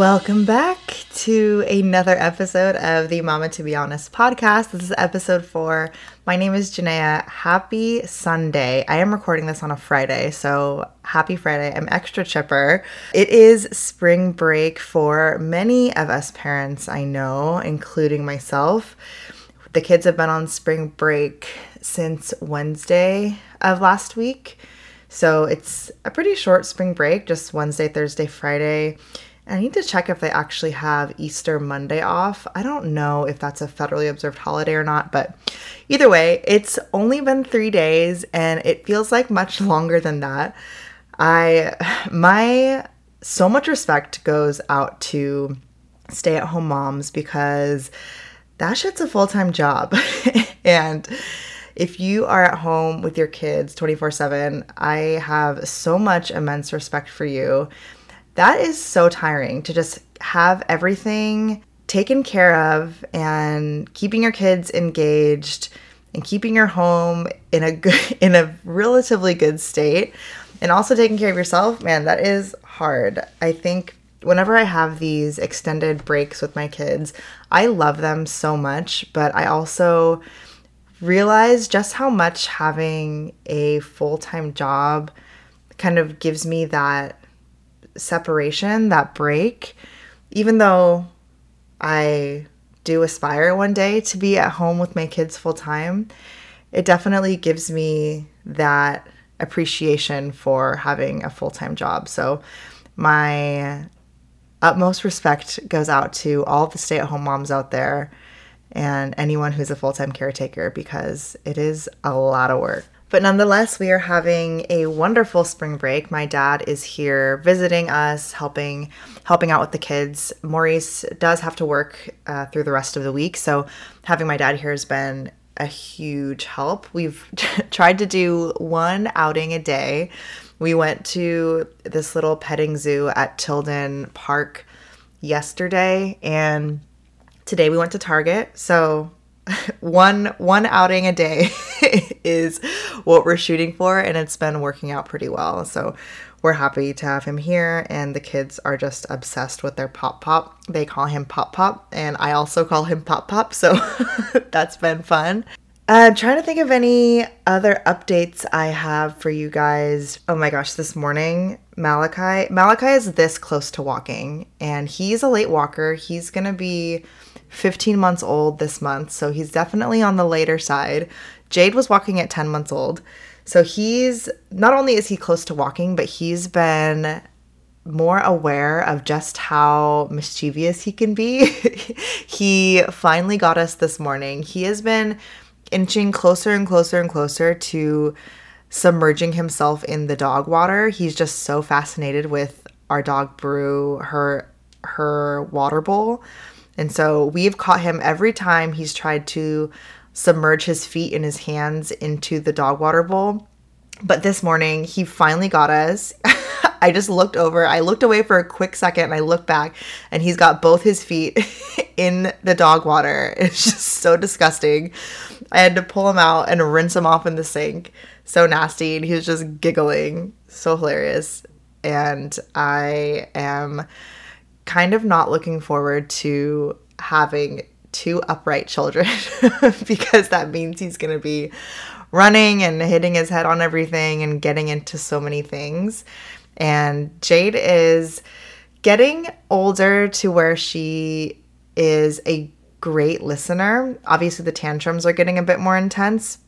Welcome back to another episode of the Mama to Be Honest podcast. This is episode four. My name is Janaea. Happy Sunday. I am recording this on a Friday, so happy Friday. I'm extra chipper. It is spring break for many of us parents I know, including myself. The kids have been on spring break since Wednesday of last week. So it's a pretty short spring break, just Wednesday, Thursday, Friday. I need to check if they actually have Easter Monday off. I don't know if that's a federally observed holiday or not, but either way, it's only been three days and it feels like much longer than that. I, my, so much respect goes out to stay at home moms because that shit's a full time job. and if you are at home with your kids 24 7, I have so much immense respect for you that is so tiring to just have everything taken care of and keeping your kids engaged and keeping your home in a good in a relatively good state and also taking care of yourself. Man that is hard. I think whenever i have these extended breaks with my kids i love them so much but i also realize just how much having a full-time job kind of gives me that separation, that break, even though I do aspire one day to be at home with my kids full time, it definitely gives me that appreciation for having a full time job. So, my utmost respect goes out to all the stay at home moms out there and anyone who's a full time caretaker because it is a lot of work. But nonetheless, we are having a wonderful spring break. My dad is here visiting us, helping helping out with the kids. Maurice does have to work uh, through the rest of the week, so having my dad here has been a huge help. We've tried to do one outing a day. We went to this little petting zoo at Tilden Park yesterday, and today we went to Target. So one one outing a day is what we're shooting for and it's been working out pretty well. So we're happy to have him here and the kids are just obsessed with their pop pop. They call him pop pop and i also call him pop pop so that's been fun I'm trying to think of any other updates I have for you guys. Oh my gosh, this morning, Malachi, Malachi is this close to walking, and he's a late walker. He's gonna be 15 months old this month, so he's definitely on the later side. Jade was walking at 10 months old. So he's not only is he close to walking, but he's been more aware of just how mischievous he can be. he finally got us this morning. He has been inching closer and closer and closer to submerging himself in the dog water. He's just so fascinated with our dog Brew, her her water bowl. And so we've caught him every time he's tried to submerge his feet and his hands into the dog water bowl. But this morning, he finally got us. I just looked over, I looked away for a quick second, and I looked back, and he's got both his feet in the dog water. It's just so disgusting. I had to pull him out and rinse him off in the sink. So nasty. And he was just giggling. So hilarious. And I am kind of not looking forward to having two upright children because that means he's going to be running and hitting his head on everything and getting into so many things. And Jade is getting older to where she is a great listener. Obviously, the tantrums are getting a bit more intense,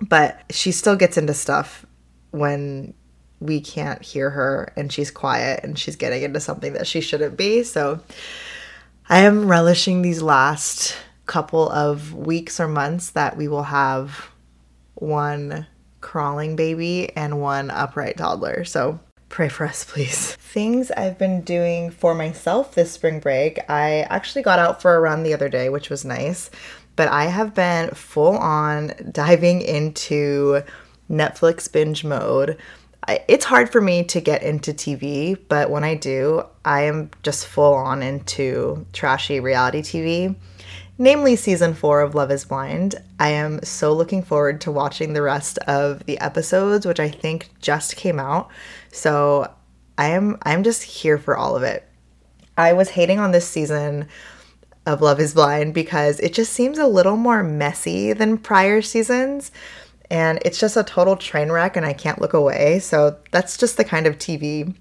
but she still gets into stuff when we can't hear her and she's quiet and she's getting into something that she shouldn't be. So I am relishing these last couple of weeks or months that we will have one crawling baby and one upright toddler. So pray for us, please. Things I've been doing for myself this spring break. I actually got out for a run the other day, which was nice, but I have been full on diving into Netflix binge mode it's hard for me to get into TV, but when I do, I am just full on into trashy reality TV, namely season four of Love is Blind. I am so looking forward to watching the rest of the episodes, which I think just came out. So I am I'm just here for all of it. I was hating on this season of Love is Blind because it just seems a little more messy than prior seasons. And it's just a total train wreck, and I can't look away. So that's just the kind of TV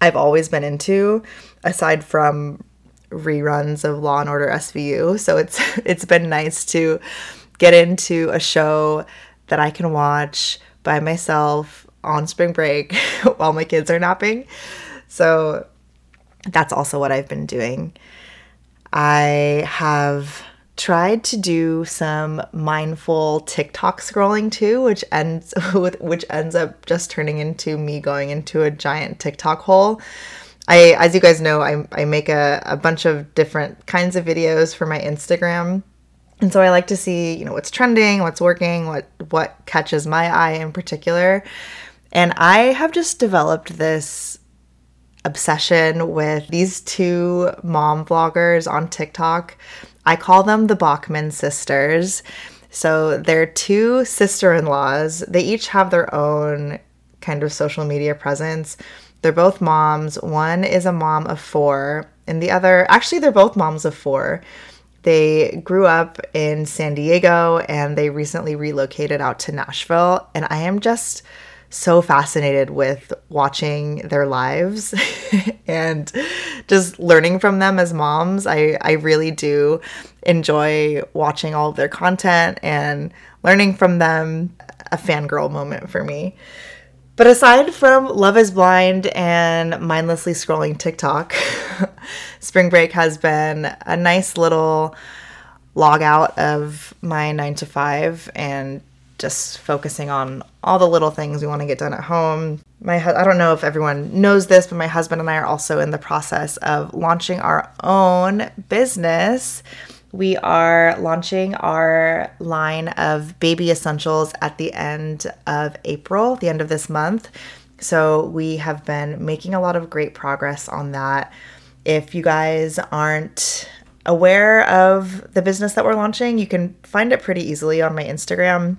I've always been into, aside from reruns of Law and Order SVU. So it's it's been nice to get into a show that I can watch by myself on spring break while my kids are napping. So that's also what I've been doing. I have tried to do some mindful TikTok scrolling too, which ends with which ends up just turning into me going into a giant TikTok hole. I, as you guys know, I, I make a, a bunch of different kinds of videos for my Instagram. And so I like to see, you know, what's trending, what's working, what what catches my eye in particular. And I have just developed this obsession with these two mom vloggers on TikTok. I call them the Bachman sisters. So they're two sister in laws. They each have their own kind of social media presence. They're both moms. One is a mom of four, and the other, actually, they're both moms of four. They grew up in San Diego and they recently relocated out to Nashville. And I am just so fascinated with watching their lives and just learning from them as moms. I, I really do enjoy watching all of their content and learning from them. A fangirl moment for me. But aside from Love is Blind and mindlessly scrolling TikTok, spring break has been a nice little log out of my nine to five and just focusing on all the little things we want to get done at home. My I don't know if everyone knows this, but my husband and I are also in the process of launching our own business we are launching our line of baby essentials at the end of April, the end of this month. So we have been making a lot of great progress on that. If you guys aren't aware of the business that we're launching, you can find it pretty easily on my Instagram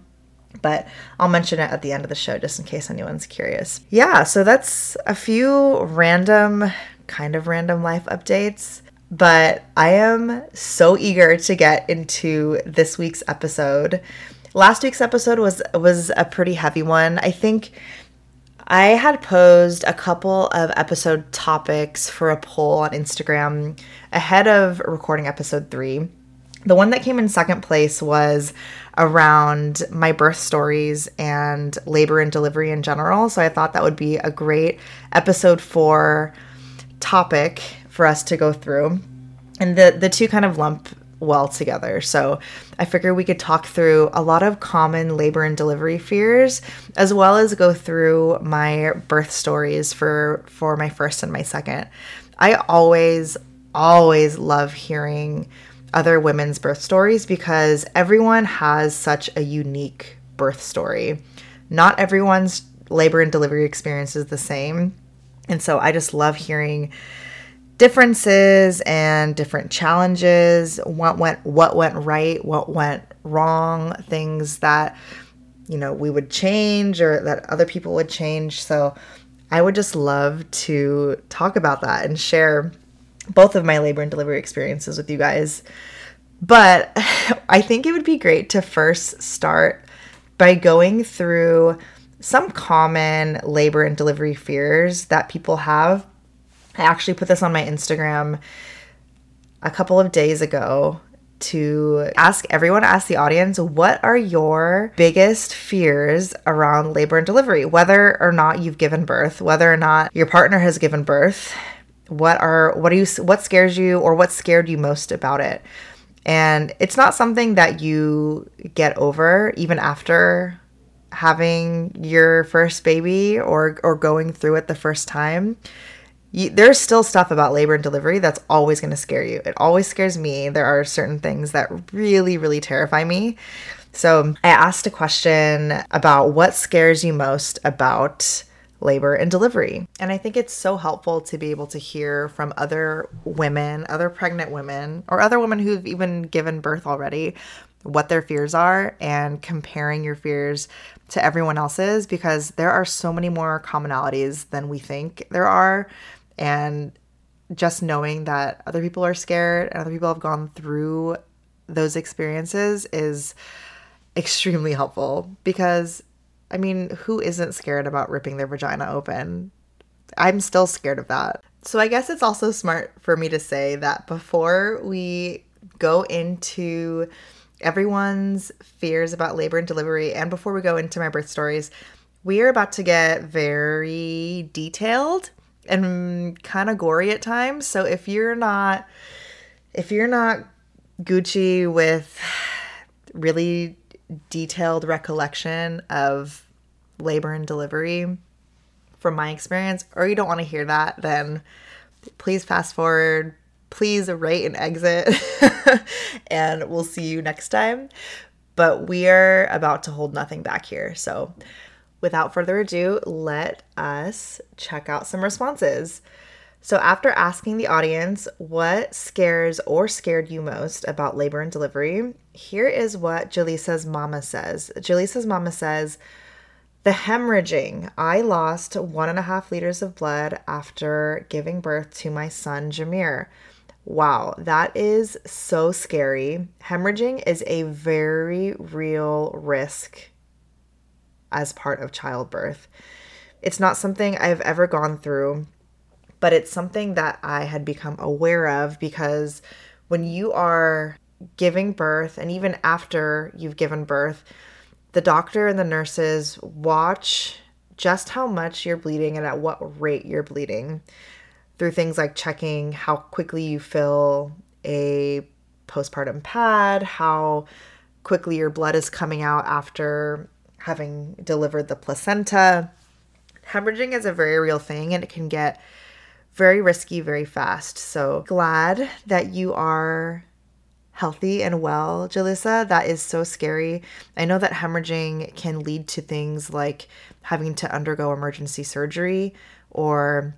but I'll mention it at the end of the show just in case anyone's curious. Yeah, so that's a few random, kind of random life updates. But I am so eager to get into this week's episode. Last week's episode was was a pretty heavy one. I think I had posed a couple of episode topics for a poll on Instagram ahead of recording episode 3. The one that came in second place was around my birth stories and labor and delivery in general. So I thought that would be a great episode 4 topic for us to go through. And the the two kind of lump well together. So I figured we could talk through a lot of common labor and delivery fears as well as go through my birth stories for for my first and my second. I always always love hearing other women's birth stories because everyone has such a unique birth story. Not everyone's labor and delivery experience is the same. And so I just love hearing differences and different challenges, what went what went right, what went wrong, things that you know we would change or that other people would change. So I would just love to talk about that and share both of my labor and delivery experiences with you guys. But I think it would be great to first start by going through some common labor and delivery fears that people have I actually put this on my Instagram a couple of days ago to ask everyone, ask the audience, what are your biggest fears around labor and delivery? Whether or not you've given birth, whether or not your partner has given birth, what are what are you what scares you or what scared you most about it? And it's not something that you get over even after having your first baby or or going through it the first time you, there's still stuff about labor and delivery that's always going to scare you. It always scares me. There are certain things that really, really terrify me. So I asked a question about what scares you most about labor and delivery. And I think it's so helpful to be able to hear from other women, other pregnant women, or other women who've even given birth already, what their fears are and comparing your fears to everyone else's because there are so many more commonalities than we think there are. And just knowing that other people are scared and other people have gone through those experiences is extremely helpful because I mean, who isn't scared about ripping their vagina open? I'm still scared of that. So I guess it's also smart for me to say that before we go into everyone's fears about labor and delivery and before we go into my birth stories, we are about to get very detailed and kind of gory at times. So if you're not if you're not Gucci with really detailed recollection of labor and delivery from my experience, or you don't want to hear that, then please fast forward. Please rate and exit, and we'll see you next time. But we are about to hold nothing back here. So, without further ado, let us check out some responses. So, after asking the audience what scares or scared you most about labor and delivery, here is what Jaleesa's mama says. Jaleesa's mama says, the hemorrhaging. I lost one and a half liters of blood after giving birth to my son, Jameer. Wow, that is so scary. Hemorrhaging is a very real risk as part of childbirth. It's not something I've ever gone through but it's something that I had become aware of because when you are giving birth and even after you've given birth, the doctor and the nurses watch just how much you're bleeding and at what rate you're bleeding through things like checking how quickly you fill a postpartum pad, how quickly your blood is coming out after having delivered the placenta. Hemorrhaging is a very real thing and it can get very risky very fast. So glad that you are healthy and well, Jalissa. That is so scary. I know that hemorrhaging can lead to things like having to undergo emergency surgery or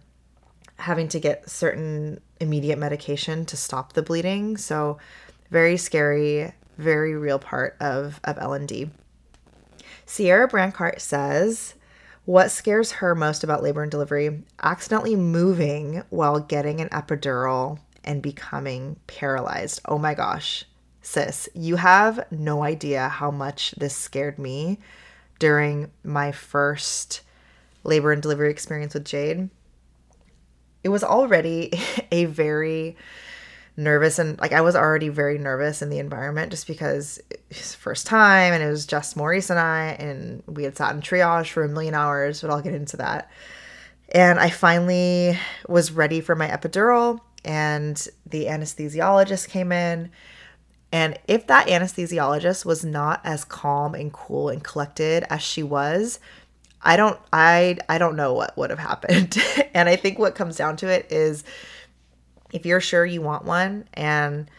having to get certain immediate medication to stop the bleeding. So very scary, very real part of, of L&D. Sierra Brancart says, what scares her most about labor and delivery? Accidentally moving while getting an epidural and becoming paralyzed. Oh my gosh. Sis, you have no idea how much this scared me during my first labor and delivery experience with Jade. It was already a very nervous and like I was already very nervous in the environment just because it's first time and it was just Maurice and I and we had sat in triage for a million hours, but I'll get into that. And I finally was ready for my epidural and the anesthesiologist came in. And if that anesthesiologist was not as calm and cool and collected as she was, I don't I I don't know what would have happened. and I think what comes down to it is if you're sure you want one and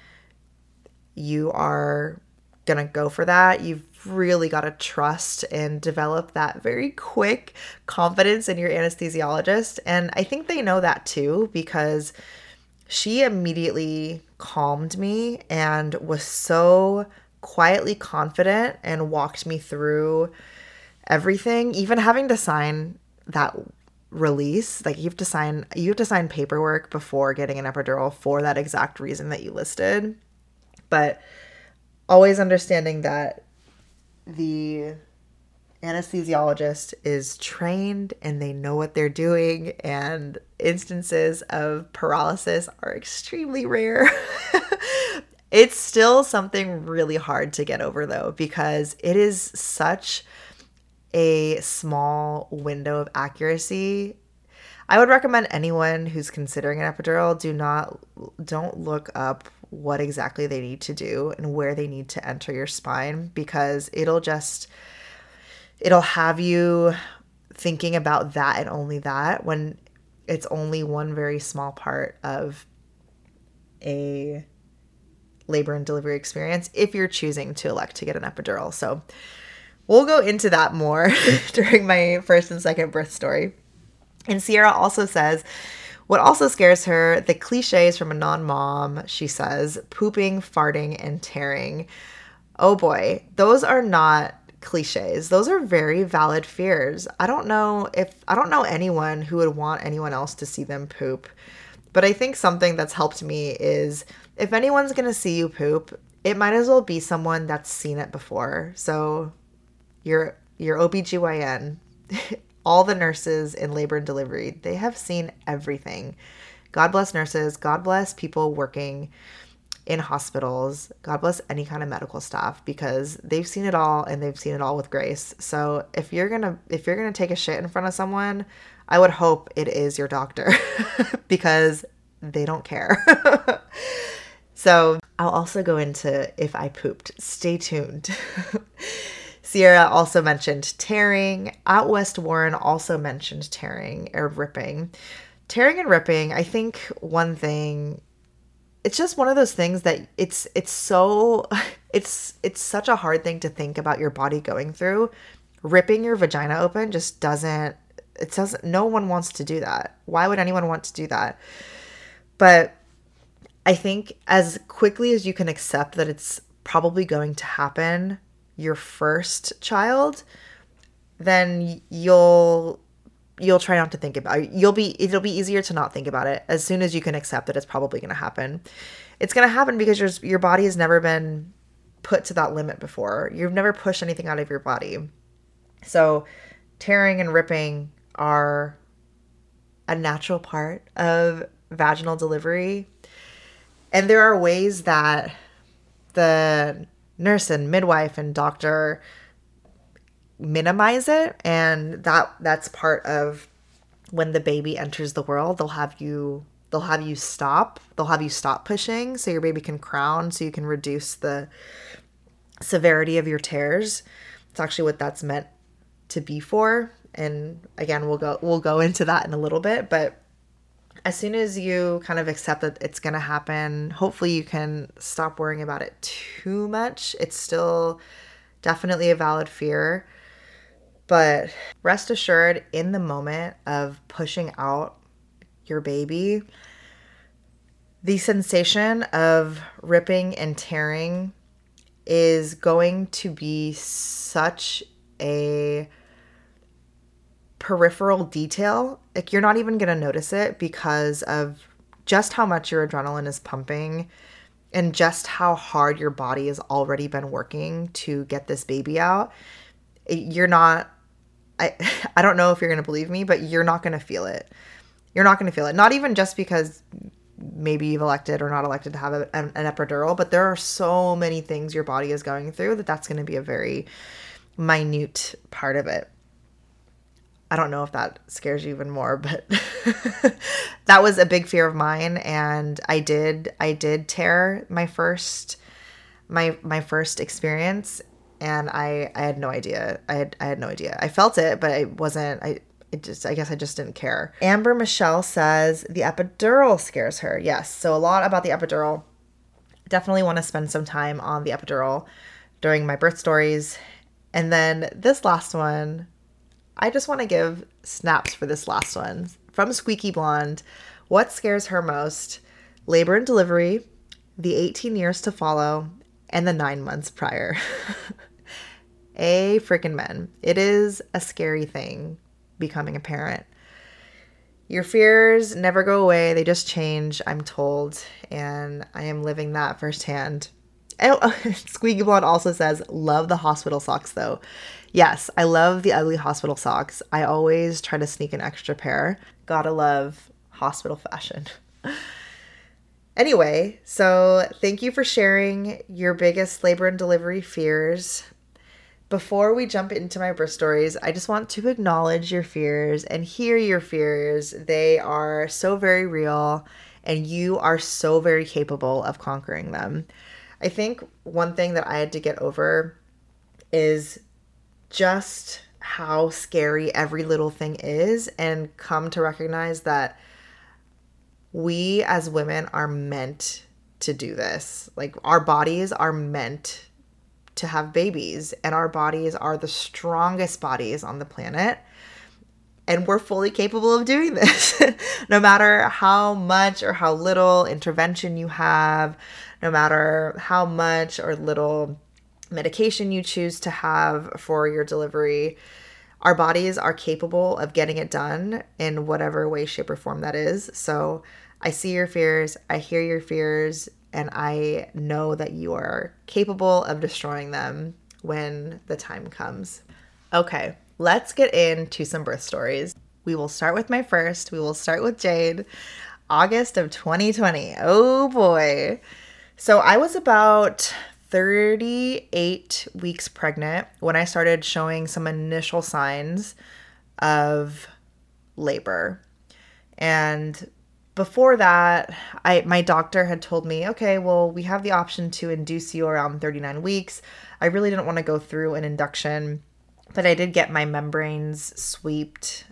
you are going to go for that, you've really got to trust and develop that very quick confidence in your anesthesiologist. And I think they know that too because she immediately calmed me and was so quietly confident and walked me through everything, even having to sign that release like you have to sign you have to sign paperwork before getting an epidural for that exact reason that you listed. But always understanding that the anesthesiologist is trained and they know what they're doing and instances of paralysis are extremely rare. It's still something really hard to get over though because it is such a small window of accuracy. I would recommend anyone who's considering an epidural do not don't look up what exactly they need to do and where they need to enter your spine because it'll just it'll have you thinking about that and only that when it's only one very small part of a labor and delivery experience if you're choosing to elect to get an epidural. So We'll go into that more during my first and second birth story. And Sierra also says, what also scares her, the cliches from a non mom, she says, pooping, farting, and tearing. Oh boy, those are not cliches. Those are very valid fears. I don't know if, I don't know anyone who would want anyone else to see them poop. But I think something that's helped me is if anyone's going to see you poop, it might as well be someone that's seen it before. So your your OBGYN, all the nurses in labor and delivery, they have seen everything. God bless nurses, God bless people working in hospitals. God bless any kind of medical staff because they've seen it all and they've seen it all with grace. So if you're going to if you're going to take a shit in front of someone, I would hope it is your doctor because they don't care. so, I'll also go into if I pooped. Stay tuned. Sierra also mentioned tearing. Out West Warren also mentioned tearing or ripping. Tearing and ripping, I think one thing it's just one of those things that it's it's so it's it's such a hard thing to think about your body going through. Ripping your vagina open just doesn't it doesn't no one wants to do that. Why would anyone want to do that? But I think as quickly as you can accept that it's probably going to happen, your first child, then you'll you'll try not to think about it. You'll be it'll be easier to not think about it as soon as you can accept that it's probably going to happen. It's going to happen because your your body has never been put to that limit before. You've never pushed anything out of your body. So, tearing and ripping are a natural part of vaginal delivery. And there are ways that the nurse and midwife and doctor minimize it. And that that's part of when the baby enters the world they'll have you they'll have you stop. They'll have you stop pushing so your baby can crown so you can reduce the severity of your tears. It's actually what that's meant to be for. And again we'll go we'll go into that in a little bit but as soon as you kind of accept that it's going to happen, hopefully you can stop worrying about it too much. It's still definitely a valid fear. But rest assured, in the moment of pushing out your baby, the sensation of ripping and tearing is going to be such a peripheral detail, like you're not even going to notice it because of just how much your adrenaline is pumping and just how hard your body has already been working to get this baby out. You're not I I don't know if you're going to believe me, but you're not going to feel it. You're not going to feel it. Not even just because maybe you've elected or not elected to have a, an, an epidural, but there are so many things your body is going through that that's going to be a very minute part of it. I don't know if that scares you even more, but that was a big fear of mine and I did I did tear my first my my first experience and I I had no idea. I had I had no idea. I felt it, but I wasn't I it just I guess I just didn't care. Amber Michelle says the epidural scares her. Yes, so a lot about the epidural. Definitely want to spend some time on the epidural during my birth stories. And then this last one I just want to give snaps for this last one from Squeaky Blonde. What scares her most? Labor and delivery, the 18 years to follow, and the nine months prior. a freaking men. It is a scary thing becoming a parent. Your fears never go away, they just change, I'm told, and I am living that firsthand. Oh, Squeaky Blonde also says, Love the hospital socks though. Yes, I love the ugly hospital socks. I always try to sneak an extra pair. Gotta love hospital fashion. anyway, so thank you for sharing your biggest labor and delivery fears. Before we jump into my birth stories, I just want to acknowledge your fears and hear your fears. They are so very real, and you are so very capable of conquering them. I think one thing that I had to get over is just how scary every little thing is and come to recognize that we as women are meant to do this. Like our bodies are meant to have babies and our bodies are the strongest bodies on the planet and we're fully capable of doing this no matter how much or how little intervention you have no matter how much or little medication you choose to have for your delivery. Our bodies are capable of getting it done in whatever way, shape, or form that is. So I see your fears, I hear your fears, and I know that you are capable of destroying them when the time comes. Okay, let's get into some birth stories. We will start with my first. We will start with Jade, August of 2020. Oh boy. So I was about 38 weeks pregnant when I started showing some initial signs of labor. And before that, I my doctor had told me, "Okay, well, we have the option to induce you around 39 weeks." I really didn't want to go through an induction, but I did get my membranes swept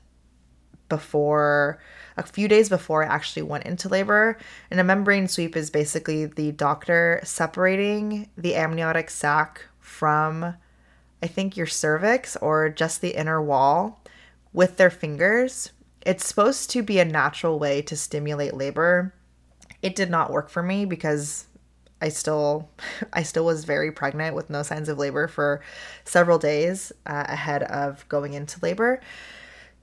before a few days before I actually went into labor. And a membrane sweep is basically the doctor separating the amniotic sac from I think your cervix or just the inner wall with their fingers. It's supposed to be a natural way to stimulate labor. It did not work for me because I still I still was very pregnant with no signs of labor for several days uh, ahead of going into labor.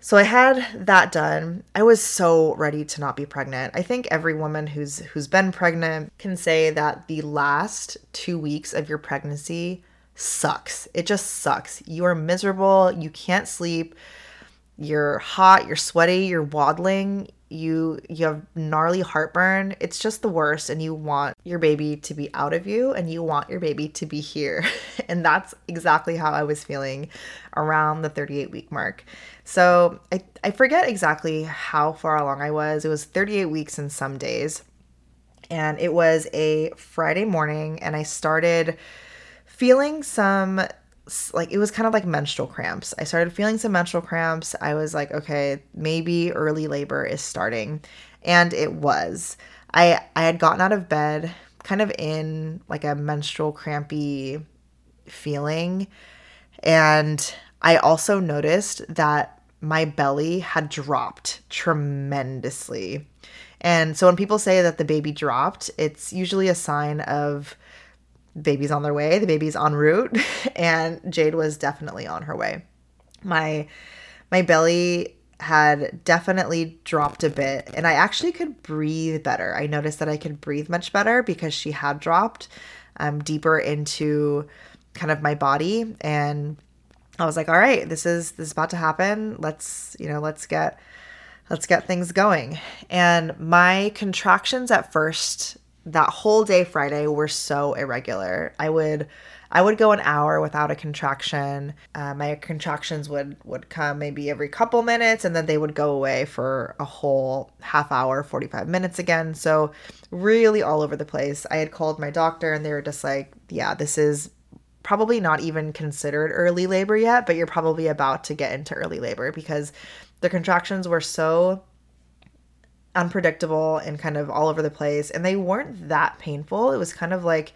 So I had that done. I was so ready to not be pregnant. I think every woman who's who's been pregnant can say that the last 2 weeks of your pregnancy sucks. It just sucks. You are miserable, you can't sleep you're hot, you're sweaty, you're waddling, you you have gnarly heartburn. It's just the worst and you want your baby to be out of you and you want your baby to be here. and that's exactly how I was feeling around the 38 week mark. So, I I forget exactly how far along I was. It was 38 weeks and some days. And it was a Friday morning and I started feeling some like it was kind of like menstrual cramps. I started feeling some menstrual cramps. I was like, okay, maybe early labor is starting. And it was. I I had gotten out of bed kind of in like a menstrual crampy feeling and I also noticed that my belly had dropped tremendously. And so when people say that the baby dropped, it's usually a sign of baby's on their way, the baby's en route, and Jade was definitely on her way. My my belly had definitely dropped a bit and I actually could breathe better. I noticed that I could breathe much better because she had dropped um, deeper into kind of my body and I was like, all right, this is this is about to happen. Let's, you know, let's get let's get things going. And my contractions at first that whole day Friday were so irregular. I would I would go an hour without a contraction. Uh, my contractions would would come maybe every couple minutes, and then they would go away for a whole half hour, forty five minutes again. So really all over the place. I had called my doctor, and they were just like, "Yeah, this is." Probably not even considered early labor yet, but you're probably about to get into early labor because the contractions were so unpredictable and kind of all over the place. And they weren't that painful. It was kind of like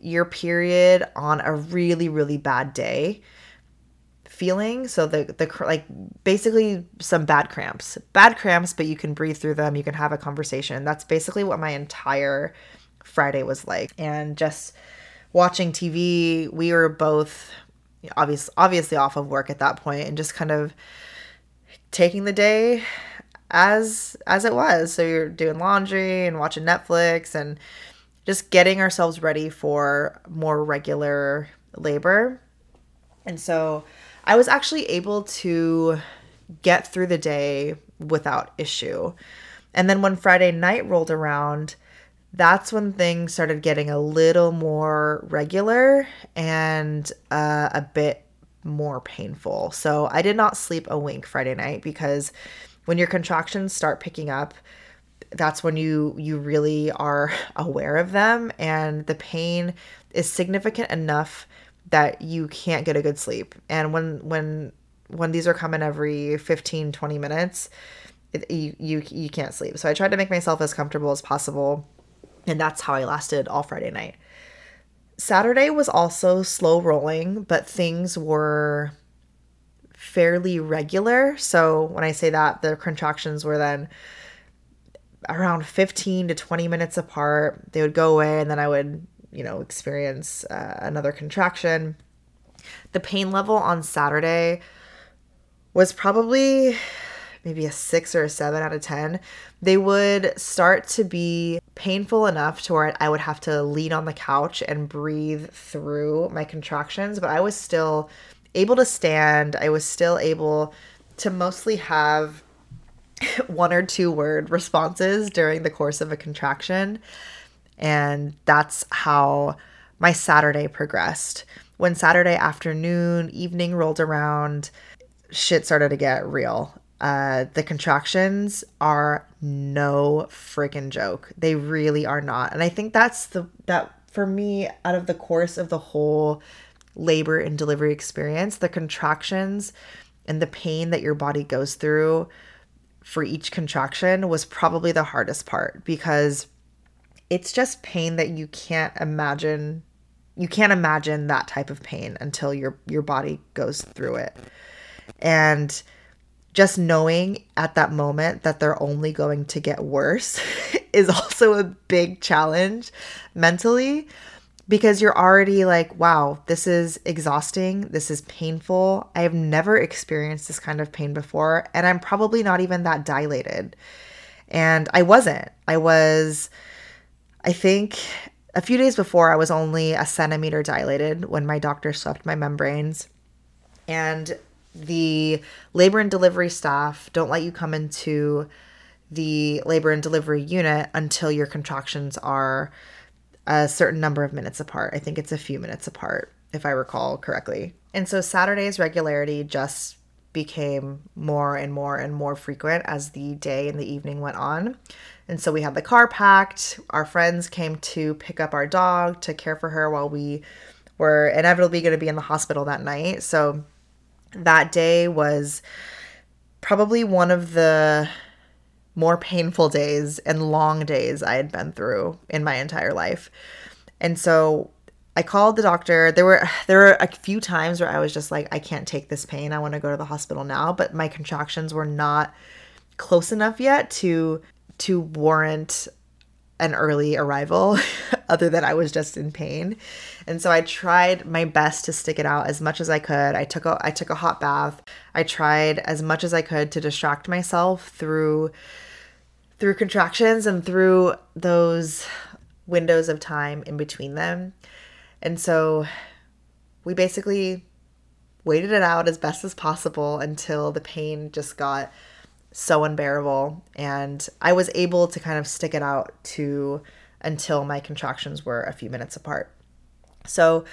your period on a really, really bad day feeling. So the the like basically some bad cramps, bad cramps, but you can breathe through them. You can have a conversation. That's basically what my entire Friday was like. And just watching TV, we were both obviously obviously off of work at that point and just kind of taking the day as as it was. So you're doing laundry and watching Netflix and just getting ourselves ready for more regular labor. And so I was actually able to get through the day without issue. And then when Friday night rolled around, that's when things started getting a little more regular and uh, a bit more painful. So I did not sleep a wink Friday night because when your contractions start picking up, that's when you you really are aware of them and the pain is significant enough that you can't get a good sleep. And when when when these are coming every 15 20 minutes, it, you you you can't sleep. So I tried to make myself as comfortable as possible and that's how I lasted all Friday night. Saturday was also slow rolling, but things were fairly regular. So when I say that, the contractions were then around 15 to 20 minutes apart. They would go away, and then I would, you know, experience uh, another contraction. The pain level on Saturday was probably maybe a six or a seven out of 10, they would start to be painful enough to where I would have to lean on the couch and breathe through my contractions. But I was still able to stand. I was still able to mostly have one or two word responses during the course of a contraction. And that's how my Saturday progressed. When Saturday afternoon, evening rolled around, shit started to get real. Uh, the contractions are no freaking joke. They really are not. And I think that's the that for me out of the course of the whole labor and delivery experience, the contractions and the pain that your body goes through for each contraction was probably the hardest part because it's just pain that you can't imagine you can't imagine that type of pain until your your body goes through it. And just knowing at that moment that they're only going to get worse is also a big challenge mentally because you're already like, wow, this is exhausting. This is painful. I have never experienced this kind of pain before, and I'm probably not even that dilated. And I wasn't. I was, I think, a few days before, I was only a centimeter dilated when my doctor swept my membranes. And the labor and delivery staff don't let you come into the labor and delivery unit until your contractions are a certain number of minutes apart. I think it's a few minutes apart, if I recall correctly. And so Saturday's regularity just became more and more and more frequent as the day and the evening went on. And so we had the car packed. Our friends came to pick up our dog to care for her while we were inevitably going to be in the hospital that night. So that day was probably one of the more painful days and long days I had been through in my entire life. And so I called the doctor. There were there were a few times where I was just like I can't take this pain. I want to go to the hospital now, but my contractions were not close enough yet to to warrant an early arrival other than I was just in pain. And so I tried my best to stick it out as much as I could. I took a I took a hot bath. I tried as much as I could to distract myself through through contractions and through those windows of time in between them. And so we basically waited it out as best as possible until the pain just got so unbearable and I was able to kind of stick it out to until my contractions were a few minutes apart. So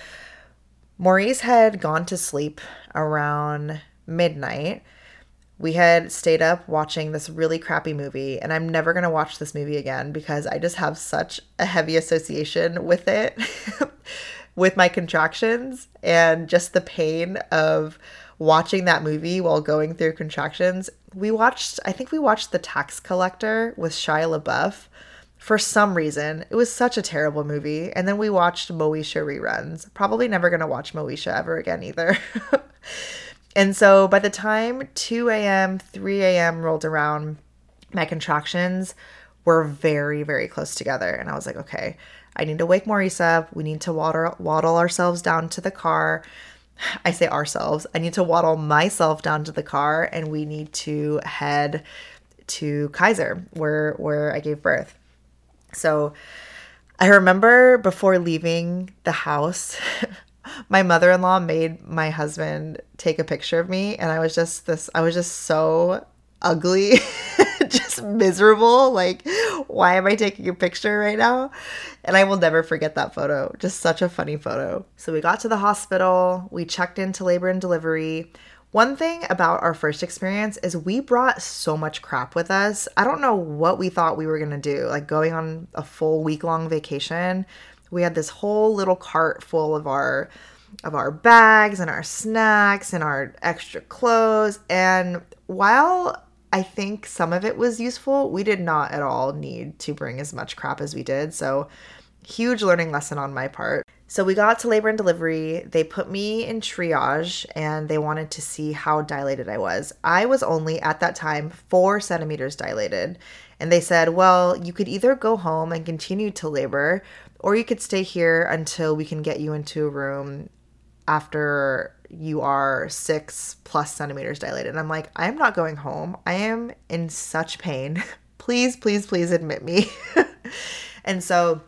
Maurice had gone to sleep around midnight. We had stayed up watching this really crappy movie, and I'm never to watch this movie again because I just have such a heavy association with it, with my contractions, and just the pain of watching that movie while going through contractions. We watched, I think we watched The Tax Collector with Shia LaBeouf for some reason. It was such a terrible movie. And then we watched Moesha reruns. Probably never going to watch Moesha ever again either. and so by the time 2 a.m., 3 a.m. rolled around, my contractions were very, very close together. And I was like, okay, I need to wake Maurice up. We need to water, waddle ourselves down to the car. I say ourselves, I need to waddle myself down to the car and we need to head to Kaiser where where I gave birth. So I remember before leaving the house, my mother-in-law made my husband take a picture of me and I was just this I was just so ugly, just miserable. Like, why am I taking a picture right now? And I will never forget that photo. Just such a funny photo. So we got to the hospital, we checked into labor and delivery. One thing about our first experience is we brought so much crap with us. I don't know what we thought we were to do, like going on a full week long vacation. We had this whole little cart full of our of our bags and our snacks and our extra clothes and while I think some of it was useful. We did not at all need to bring as much crap as we did. So, huge learning lesson on my part. So, we got to labor and delivery. They put me in triage and they wanted to see how dilated I was. I was only at that time four centimeters dilated. And they said, well, you could either go home and continue to labor, or you could stay here until we can get you into a room after you are six plus centimeters dilated. And I'm like, I'm not going home. I am in such pain. please, please, please admit me. and so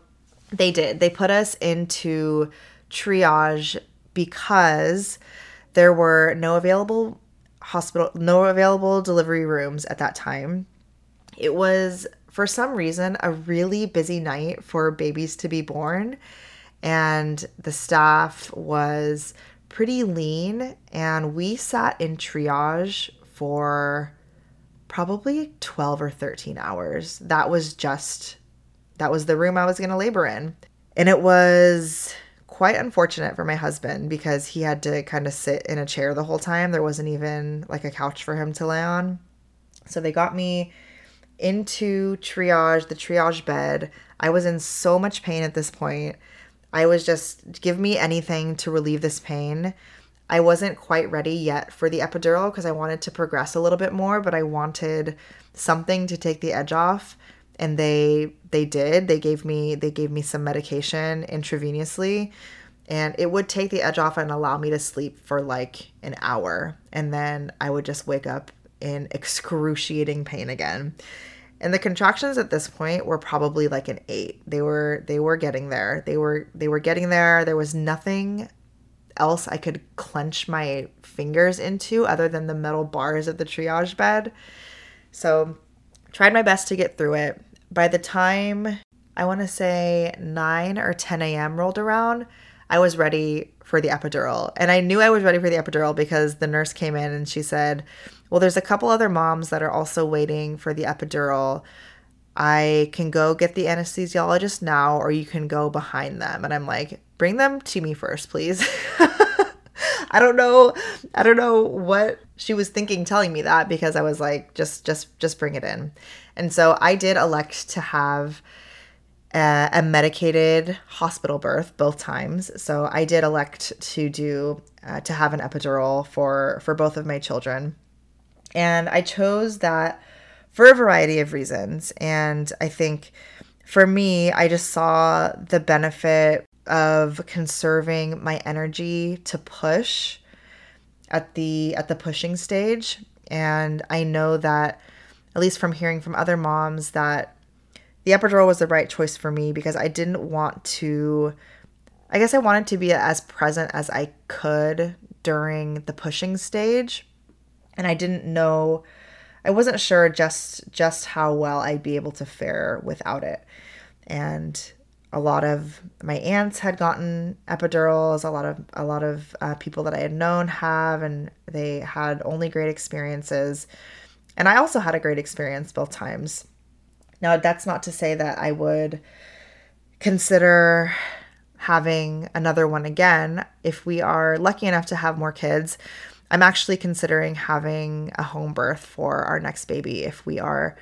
they did. They put us into triage because there were no available hospital, no available delivery rooms at that time. It was, for some reason, a really busy night for babies to be born. And the staff was pretty lean. And we sat in triage for probably 12 or 13 hours. That was just, that was the room I was going to labor in. And it was quite unfortunate for my husband because he had to kind of sit in a chair the whole time. There wasn't even like a couch for him to lay on. So they got me into triage, the triage bed. I was in so much pain at this point. I was just, give me anything to relieve this pain. I wasn't quite ready yet for the epidural because I wanted to progress a little bit more, but I wanted something to take the edge off and they they did they gave me they gave me some medication intravenously and it would take the edge off and allow me to sleep for like an hour and then i would just wake up in excruciating pain again and the contractions at this point were probably like an 8 they were they were getting there they were they were getting there there was nothing else i could clench my fingers into other than the metal bars of the triage bed so tried my best to get through it. By the time I want to say 9 or 10 a.m. rolled around, I was ready for the epidural. And I knew I was ready for the epidural because the nurse came in and she said, Well, there's a couple other moms that are also waiting for the epidural. I can go get the anesthesiologist now, or you can go behind them. And I'm like, Bring them to me first, please. I don't know. I don't know what she was thinking telling me that because I was like, just, just, just bring it in. And so I did elect to have a, a medicated hospital birth both times. So I did elect to do uh, to have an epidural for for both of my children, and I chose that for a variety of reasons. And I think for me, I just saw the benefit of conserving my energy to push at the at the pushing stage and I know that at least from hearing from other moms that the epidural was the right choice for me because I didn't want to I guess I wanted to be as present as I could during the pushing stage and I didn't know I wasn't sure just just how well I'd be able to fare without it. And a lot of my aunts had gotten epidurals. A lot of a lot of uh, people that i had known have and they had only great experiences. And i also had a great experience both times. Now that's not to say that i would consider having another one again. If we are lucky enough to have more kids i'm actually considering having a home birth for our next baby if we are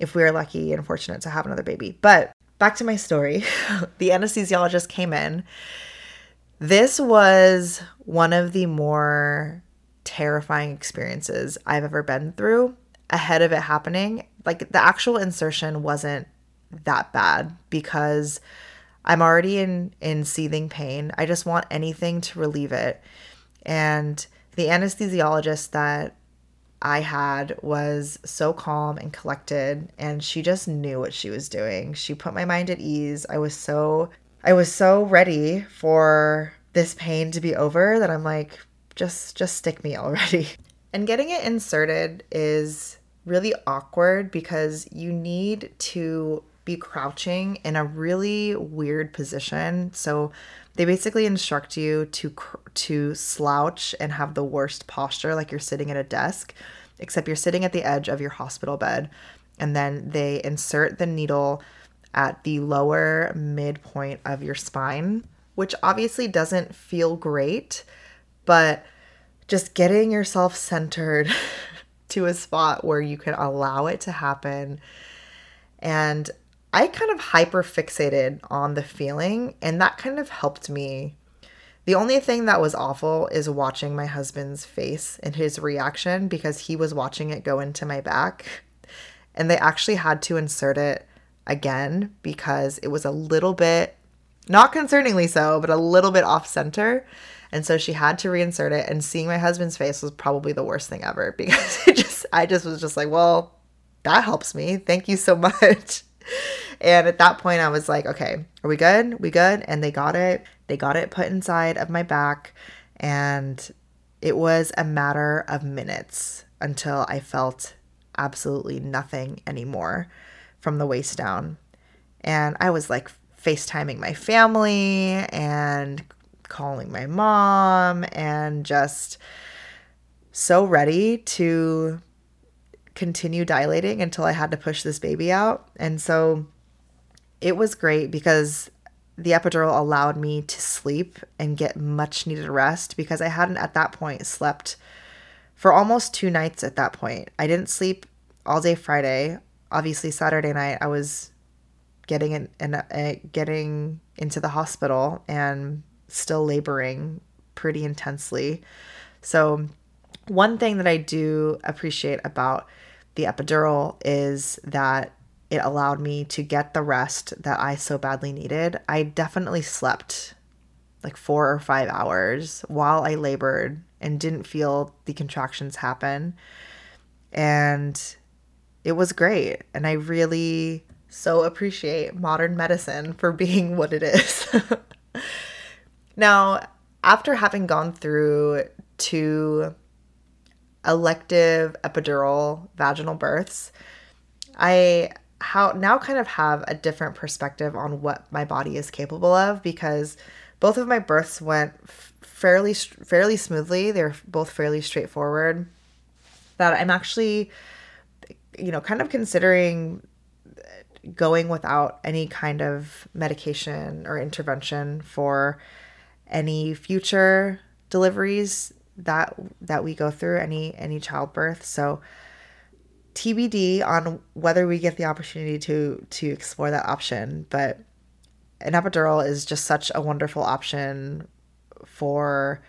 if we are lucky and fortunate to have another baby but back to my story. the anesthesiologist came in. This was one of the more terrifying experiences I've ever been through ahead of it happening. Like the actual insertion wasn't that bad because I'm already in in seething pain. I just want anything to relieve it. And the anesthesiologist that I had was so calm and collected and she just knew what she was doing. She put my mind at ease. I was so I was so ready for this pain to be over that I'm like just just stick me already. And getting it inserted is really awkward because you need to be crouching in a really weird position. So they basically instruct you to to slouch and have the worst posture like you're sitting at a desk except you're sitting at the edge of your hospital bed. And then they insert the needle at the lower midpoint of your spine which obviously doesn't feel great but just getting yourself centered to a spot where you can allow it to happen. And I kind of hyper fixated on the feeling, and that kind of helped me. The only thing that was awful is watching my husband's face and his reaction because he was watching it go into my back. And they actually had to insert it again because it was a little bit, not concerningly so, but a little bit off center. And so she had to reinsert it. And seeing my husband's face was probably the worst thing ever because it just, I just was just like, well, that helps me. Thank you so much. And at that point, I was like, okay, are we good? We good? And they got it. They got it put inside of my back. And it was a matter of minutes until I felt absolutely nothing anymore from the waist down. And I was like FaceTiming my family and calling my mom and just so ready to continue dilating until I had to push this baby out. And so it was great because the epidural allowed me to sleep and get much needed rest because I hadn't at that point slept for almost two nights at that point. I didn't sleep all day Friday. Obviously, Saturday night I was getting in and uh, getting into the hospital and still laboring pretty intensely. So, one thing that I do appreciate about the epidural is that it allowed me to get the rest that I so badly needed. I definitely slept like four or five hours while I labored and didn't feel the contractions happen. And it was great. And I really so appreciate modern medicine for being what it is. now, after having gone through two elective epidural vaginal births, I how now kind of have a different perspective on what my body is capable of because both of my births went fairly fairly smoothly. They're both fairly straightforward. That I'm actually you know kind of considering going without any kind of medication or intervention for any future deliveries that that we go through any any childbirth so TBD on whether we get the opportunity to to explore that option but an epidural is just such a wonderful option for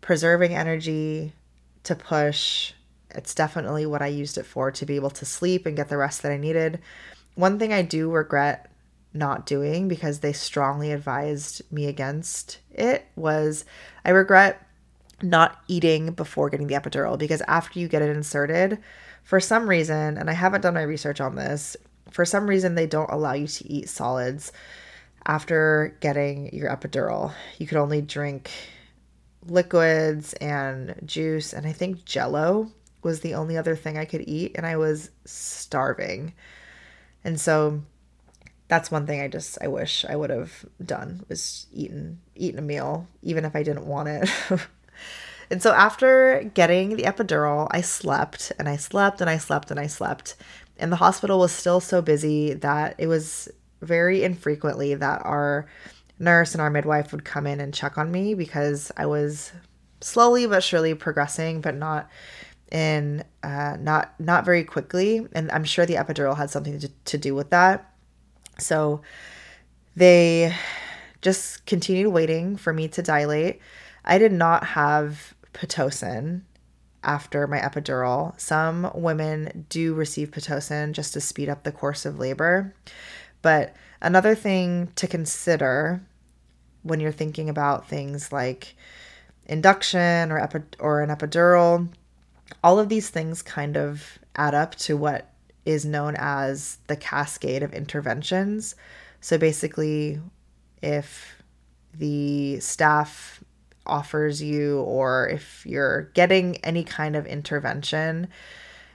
preserving energy to push. It's definitely what I used it for to be able to sleep and get the rest that I needed. One thing I do regret not doing because they strongly advised me against it was I regret not eating before getting the epidural because after you get it inserted, for some reason, and I haven't done my research on this, for some reason they don't allow you to eat solids after getting your epidural. You could only drink liquids and juice, and I think jello was the only other thing I could eat, and I was starving. And so that's one thing I just I wish I would have done was eaten eaten a meal even if I didn't want it. and so after getting the epidural, I slept and I slept and I slept and I slept. And the hospital was still so busy that it was very infrequently that our nurse and our midwife would come in and check on me because I was slowly but surely progressing, but not in uh, not not very quickly, and I'm sure the epidural had something to, to do with that. So they just continued waiting for me to dilate. I did not have pitocin after my epidural. Some women do receive pitocin just to speed up the course of labor. But another thing to consider when you're thinking about things like induction or epi- or an epidural all of these things kind of add up to what is known as the cascade of interventions. So basically, if the staff offers you, or if you're getting any kind of intervention,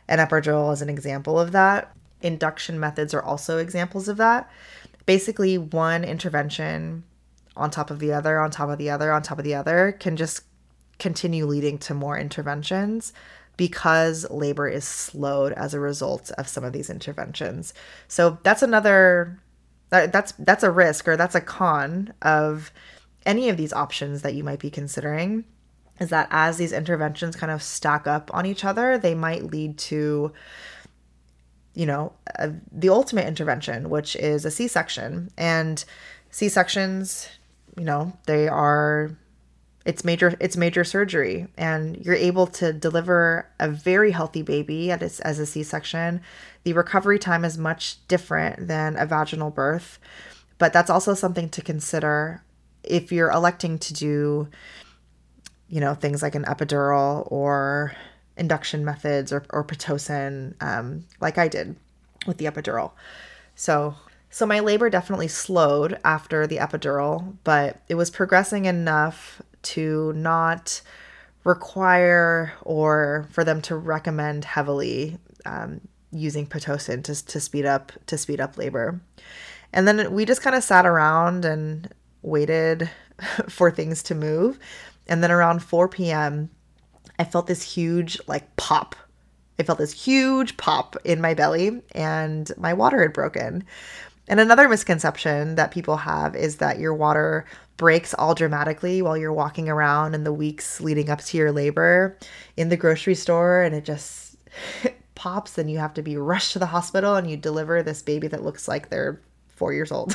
an epidural is an example of that. Induction methods are also examples of that. Basically, one intervention on top of the other, on top of the other, on top of the other can just continue leading to more interventions because labor is slowed as a result of some of these interventions. So that's another that's that's a risk or that's a con of any of these options that you might be considering is that as these interventions kind of stack up on each other, they might lead to you know, the ultimate intervention, which is a C-section. And C-sections, you know, they are it's major it's major surgery. And you're able to deliver a very healthy baby as, as a c-section. The recovery time is much different than a vaginal birth. But that's also something to consider if you're electing to do you know, things like an epidural or induction methods or, or Pitocin, um, like I did with the epidural. So, so my labor definitely slowed after the epidural, but it was progressing enough to not require or for them to recommend heavily um, using pitocin to, to speed up to speed up labor. And then we just kind of sat around and waited for things to move. And then around 4 p.m., I felt this huge like pop. I felt this huge pop in my belly and my water had broken. And another misconception that people have is that your water breaks all dramatically while you're walking around in the weeks leading up to your labor in the grocery store and it just pops and you have to be rushed to the hospital and you deliver this baby that looks like they're four years old.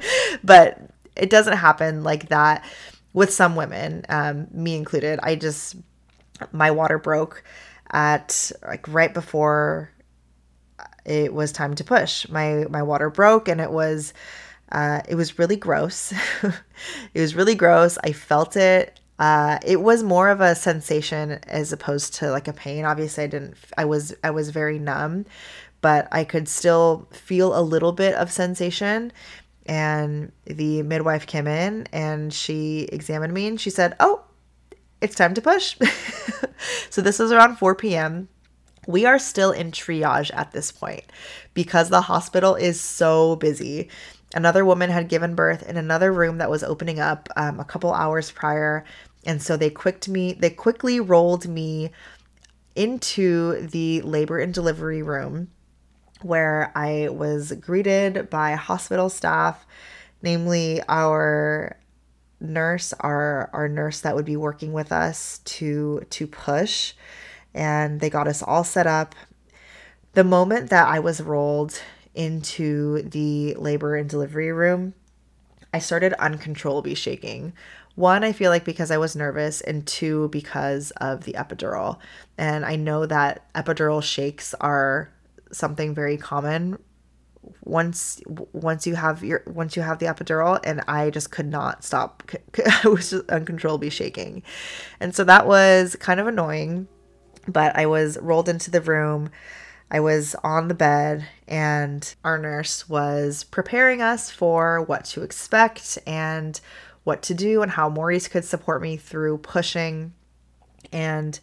but it doesn't happen like that with some women, um, me included. I just, my water broke at like right before it was time to push. My my water broke and it was uh, it was really gross. it was really gross. I felt it. Uh, it was more of a sensation as opposed to like a pain. Obviously, I didn't. I was I was very numb, but I could still feel a little bit of sensation. And the midwife came in and she examined me and she said, "Oh, it's time to push." so this was around 4 p.m. We are still in triage at this point because the hospital is so busy. Another woman had given birth in another room that was opening up um, a couple hours prior, and so they quicked me. They quickly rolled me into the labor and delivery room where I was greeted by hospital staff, namely our nurse, our our nurse that would be working with us to to push and they got us all set up. The moment that I was rolled into the labor and delivery room, I started uncontrollably shaking. One, I feel like because I was nervous, and two, because of the epidural. And I know that epidural shakes are something very common once once you have your once you have the epidural and i just could not stop i was just uncontrollably shaking and so that was kind of annoying but I was rolled into the room. I was on the bed, and our nurse was preparing us for what to expect and what to do, and how Maurice could support me through pushing. And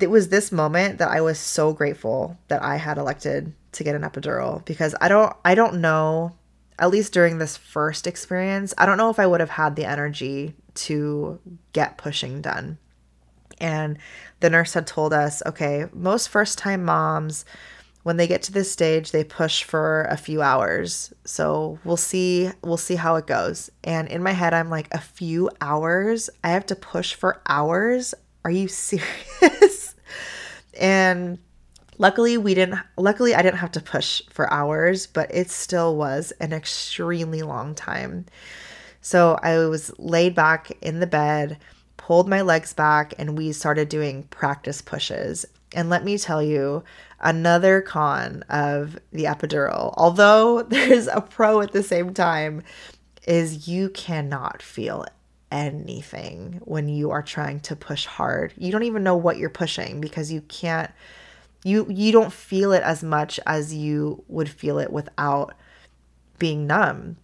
it was this moment that I was so grateful that I had elected to get an epidural because I don't I don't know at least during this first experience I don't know if I would have had the energy to get pushing done. And the nurse had told us okay, most first time moms, when they get to this stage, they push for a few hours. So we'll see, we'll see how it goes. And in my head, I'm like, a few hours? I have to push for hours? Are you serious? And luckily we didn't luckily i didn't have to push for hours but it still was an extremely long time so i was laid back in the bed pulled my legs back, and we started doing practice pushes. And let me tell you, another con of the epidural, although there's a pro at the same time, is you cannot feel anything when you are trying to push hard. You don't even know what you're pushing because you can't you you don't feel it as much as you would feel it without being numb.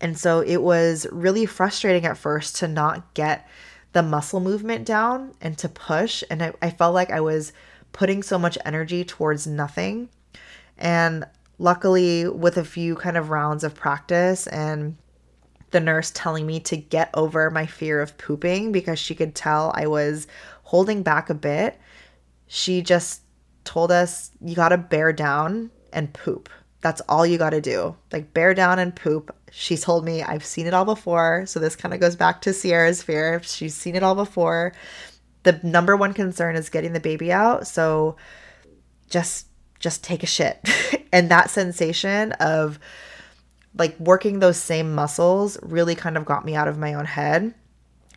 And so it was really frustrating at first to not get the muscle movement down and to push. And I, I felt like I was putting so much energy towards nothing. And luckily, with a few kind of rounds of practice and the nurse telling me to get over my fear of pooping because she could tell I was holding back a bit, she just told us, you got to bear down and poop. That's all you got to do. Like, bear down and poop. She told me, I've seen it all before. So, this kind of goes back to Sierra's fear. She's seen it all before. The number one concern is getting the baby out. So, just just take a shit. and that sensation of like working those same muscles really kind of got me out of my own head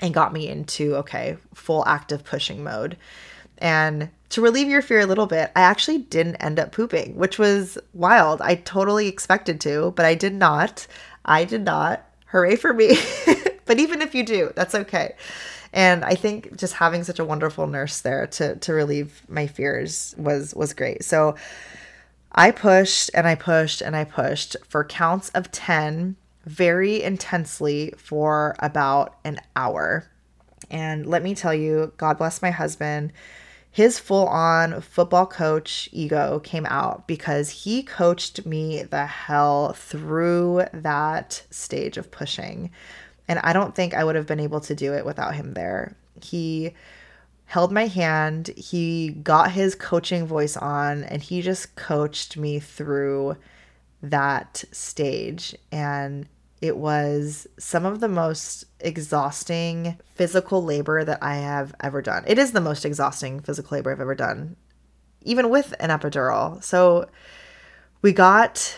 and got me into okay, full active pushing mode. And to relieve your fear a little bit, I actually didn't end up pooping, which was wild. I totally expected to, but I did not. I did not. Hooray for me. but even if you do, that's okay. And I think just having such a wonderful nurse there to to relieve my fears was was great. So I pushed and I pushed and I pushed for counts of 10 very intensely for about an hour. And let me tell you, God bless my husband his full on football coach ego came out because he coached me the hell through that stage of pushing. And I don't think I would have been able to do it without him there. He held my hand, he got his coaching voice on, and he just coached me through that stage. And it was some of the most exhausting physical labor that I have ever done. It is the most exhausting physical labor I've ever done, even with an epidural. So we got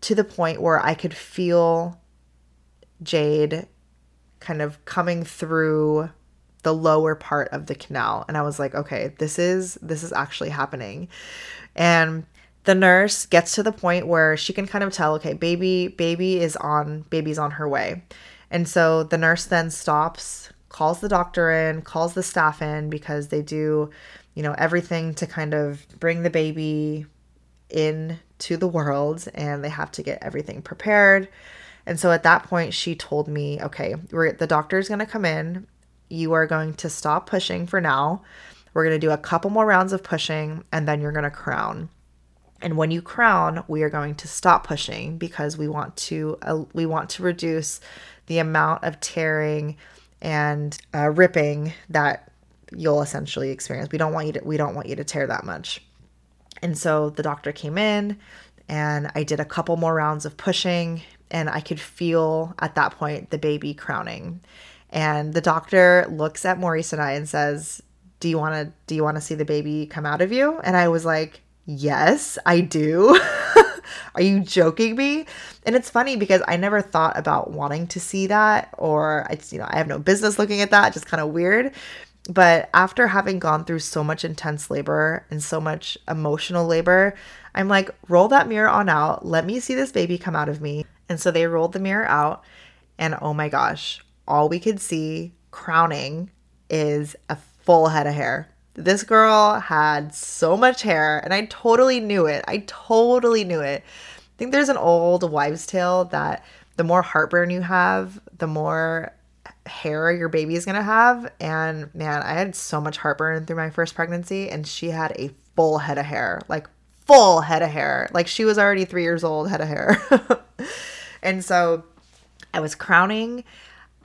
to the point where I could feel Jade kind of coming through the lower part of the canal and I was like, okay, this is this is actually happening. And the nurse gets to the point where she can kind of tell, okay, baby baby is on baby's on her way. And so the nurse then stops, calls the doctor in, calls the staff in because they do, you know, everything to kind of bring the baby in to the world and they have to get everything prepared. And so at that point she told me, okay, the doctor's going to come in. You are going to stop pushing for now. We're going to do a couple more rounds of pushing and then you're going to crown. And when you crown, we are going to stop pushing because we want to uh, we want to reduce the amount of tearing and uh, ripping that you'll essentially experience. We don't want you to we don't want you to tear that much. And so the doctor came in and I did a couple more rounds of pushing and I could feel at that point the baby crowning. And the doctor looks at Maurice and I and says, "Do you want to do you want to see the baby come out of you?" And I was like, Yes, I do. Are you joking me? And it's funny because I never thought about wanting to see that, or it's, you know, I have no business looking at that, just kind of weird. But after having gone through so much intense labor and so much emotional labor, I'm like, roll that mirror on out. Let me see this baby come out of me. And so they rolled the mirror out, and oh my gosh, all we could see crowning is a full head of hair. This girl had so much hair, and I totally knew it. I totally knew it. I think there's an old wives' tale that the more heartburn you have, the more hair your baby is going to have. And man, I had so much heartburn through my first pregnancy, and she had a full head of hair like full head of hair. Like she was already three years old, head of hair. and so I was crowning.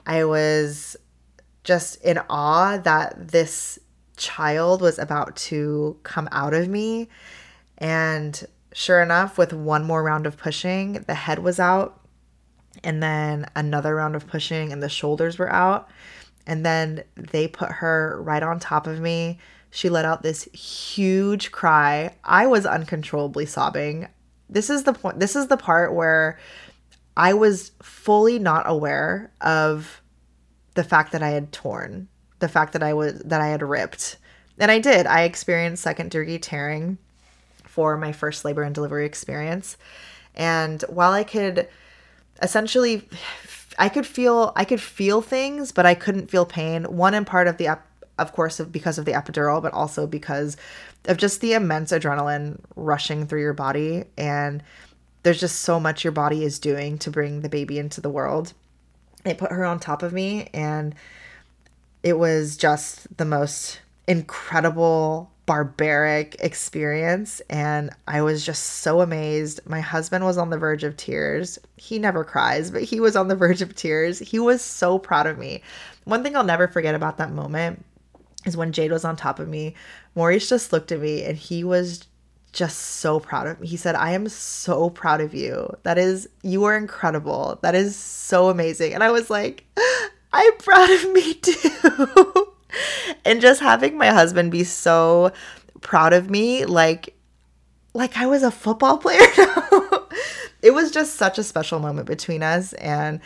I was just in awe that this child was about to come out of me. And sure enough, with one more round of pushing, the head was out. And then another round of pushing, and the shoulders were out. And then they put her right on top of me. She let out this huge cry. I was uncontrollably sobbing. This is the point, this is the part where I was fully not aware of the fact that I had torn the fact that I was that I had ripped. And I did. I experienced second degree tearing for my first labor and delivery experience. And while I could essentially I could feel I could feel things, but I couldn't feel pain. One in part of the of course because of the epidural, but also because of just the immense adrenaline rushing through your body and there's just so much your body is doing to bring the baby into the world. They put her on top of me and it was just the most incredible barbaric experience and I was just so amazed. My husband was on the verge of tears. He never cries, but he was on the verge of tears. He was so proud of me. One thing I'll never forget about that moment is when Jade was on top of me. Maurice just looked at me and he was just so proud of me. He said, I am so proud of you. That is, you are incredible. That is so amazing. And I was like, I'm proud of me too. and just having my husband be so proud of me, like, like I was a football player. it was just such a special moment between us, and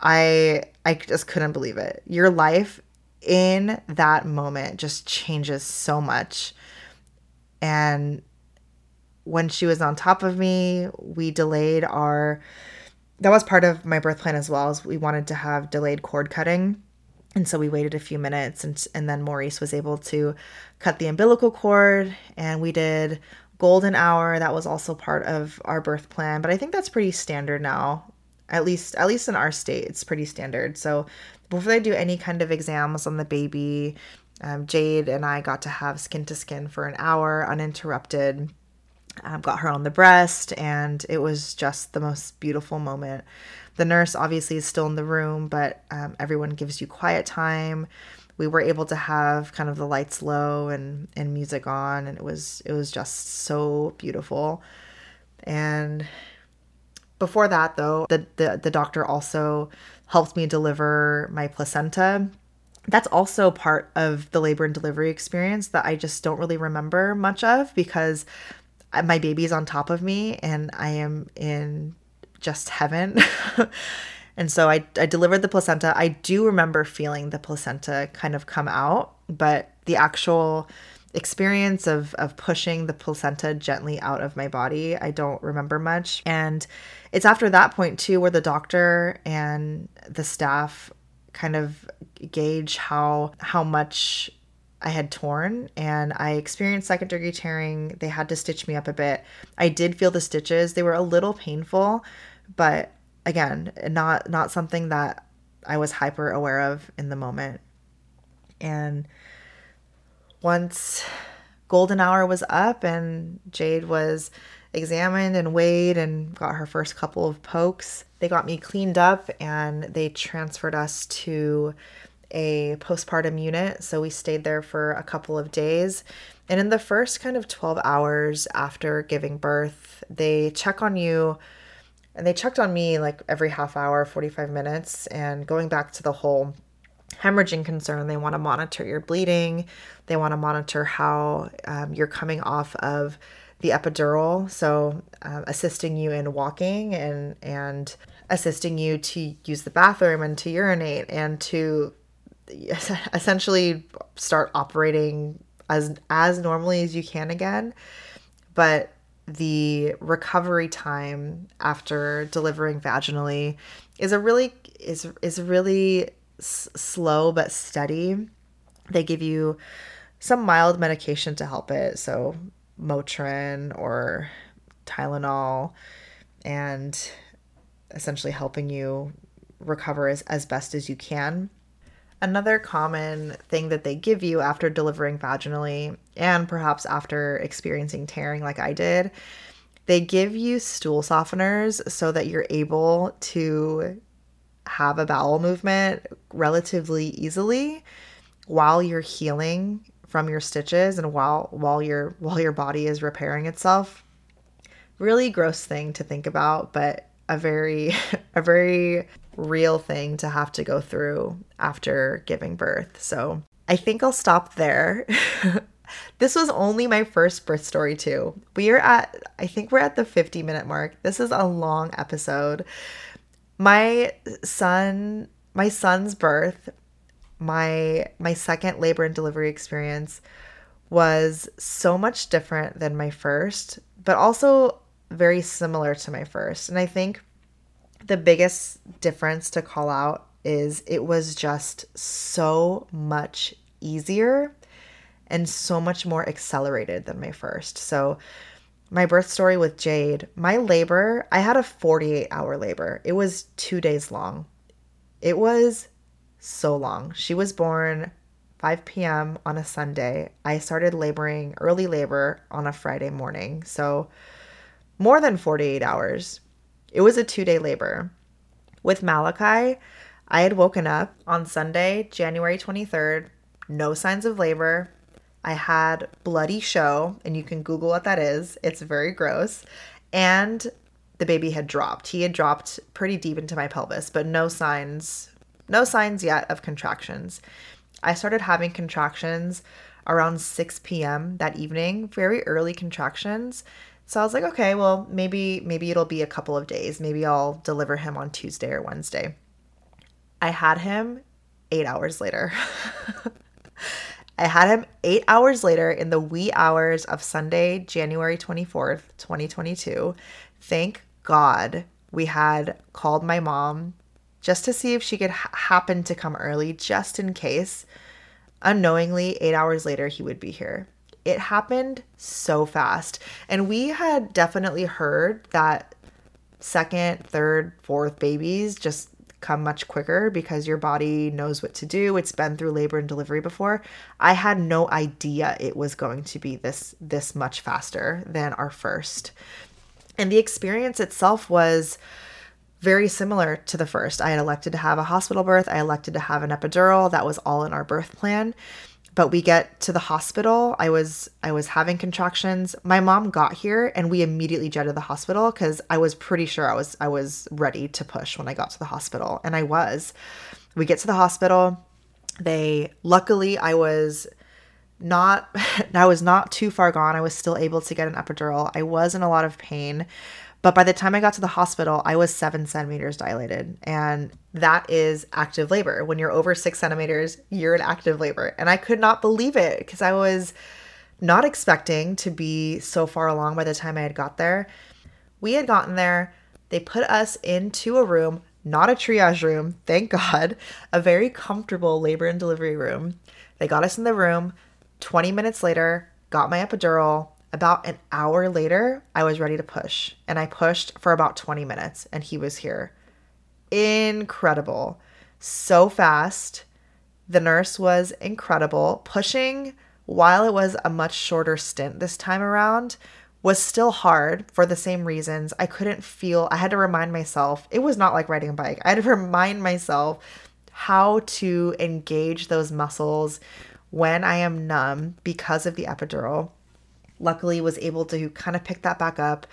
I I just couldn't believe it. Your life in that moment just changes so much, and when she was on top of me, we delayed our that was part of my birth plan as well as we wanted to have delayed cord cutting And so we waited a few minutes, and, and then Maurice was able to cut the umbilical cord, and we did golden hour. That was also part of our birth plan, but I think that's pretty standard now. At least, at least in our state, it's pretty standard. So before they do any kind of exams on the baby, um, Jade and I got to have skin to skin for an hour uninterrupted. Um, got her on the breast, and it was just the most beautiful moment. The nurse obviously is still in the room, but um, everyone gives you quiet time. We were able to have kind of the lights low and, and music on, and it was it was just so beautiful. And before that, though, the, the, the doctor also helped me deliver my placenta that's also part of the labor and delivery experience that I just don't really remember much of because my baby's on top of me and I am in just heaven. and so I, I delivered the placenta. I do remember feeling the placenta kind of come out, but the actual experience of of pushing the placenta gently out of my body i don't remember much and it's after that point too where the doctor and the staff kind of gauge how how much I had torn and I experienced second degree tearing. They had to stitch me up a bit. I did feel the stitches. They were a little painful, but again, not not something that I was hyper aware of in the moment. And once golden hour was up and Jade was examined and weighed and got her first couple of pokes, they got me cleaned up and they transferred us to a postpartum unit. So we stayed there for a couple of days. And in the first kind of 12 hours after giving birth, they check on you and they checked on me like every half hour, 45 minutes. And going back to the whole hemorrhaging concern, they want to monitor your bleeding, they want to monitor how um, you're coming off of the epidural, so um, assisting you in walking and and assisting you to use the bathroom and to urinate and to essentially start operating as as normally as you can again. But the recovery time after delivering vaginally is a really is is really s- slow but steady. They give you some mild medication to help it, so Motrin or Tylenol, and essentially helping you recover as, as best as you can. Another common thing that they give you after delivering vaginally, and perhaps after experiencing tearing like I did, they give you stool softeners so that you're able to have a bowel movement relatively easily while you're healing from your stitches and while while your while your body is repairing itself. Really gross thing to think about, but a very a very real thing to have to go through after giving birth. So, I think I'll stop there. this was only my first birth story too. We are at I think we're at the 50 minute mark. This is a long episode. My son my son's birth my my second labor and delivery experience was so much different than my first, but also very similar to my first. And I think the biggest difference to call out is it was just so much easier and so much more accelerated than my first. So, my birth story with Jade, my labor, I had a 48 hour labor. It was two days long. It was so long. She was born 5 p.m. on a Sunday. I started laboring early labor on a Friday morning. So more than 48 hours. It was a two day labor. With Malachi, I had woken up on Sunday, January 23rd, no signs of labor. I had bloody show, and you can Google what that is. It's very gross. And the baby had dropped. He had dropped pretty deep into my pelvis, but no signs no signs yet of contractions. I started having contractions around 6 p.m. that evening, very early contractions. So I was like, okay, well, maybe maybe it'll be a couple of days. Maybe I'll deliver him on Tuesday or Wednesday. I had him 8 hours later. I had him 8 hours later in the wee hours of Sunday, January 24th, 2022. Thank God we had called my mom just to see if she could ha- happen to come early, just in case. Unknowingly, eight hours later, he would be here. It happened so fast. And we had definitely heard that second, third, fourth babies just come much quicker because your body knows what to do. It's been through labor and delivery before. I had no idea it was going to be this this much faster than our first. And the experience itself was very similar to the first. I had elected to have a hospital birth. I elected to have an epidural. That was all in our birth plan but we get to the hospital. I was i was having contractions. My mom got here and we immediately jetted the hospital because i was pretty sure i was i was ready to push when i got to the hospital and i was. We get to the hospital. They luckily i was not i was not too far gone. I was still able to get an epidural. I was in a lot of pain but by the time I got to the hospital, I was seven centimeters dilated. And that is active labor. When you're over six centimeters, you're in active labor. And I could not believe it because I was not expecting to be so far along by the time I had got there. We had gotten there, they put us into a room, not a triage room, thank God, a very comfortable labor and delivery room. They got us in the room. 20 minutes later, got my epidural, about an hour later, I was ready to push, and I pushed for about 20 minutes, and he was here. Incredible. So fast. The nurse was incredible. Pushing, while it was a much shorter stint this time around, was still hard for the same reasons. I couldn't feel, I had to remind myself, it was not like riding a bike. I had to remind myself how to engage those muscles when I am numb because of the epidural luckily was able to kind of pick that back up.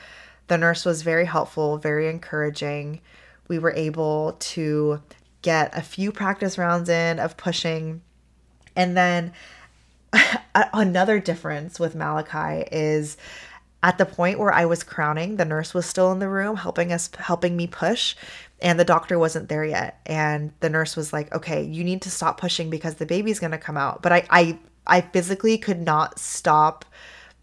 The nurse was very helpful, very encouraging. We were able to get a few practice rounds in of pushing. And then another difference with Malachi is at the point where I was crowning, the nurse was still in the room helping us helping me push and the doctor wasn't there yet and the nurse was like, "Okay, you need to stop pushing because the baby's going to come out." But I I I physically could not stop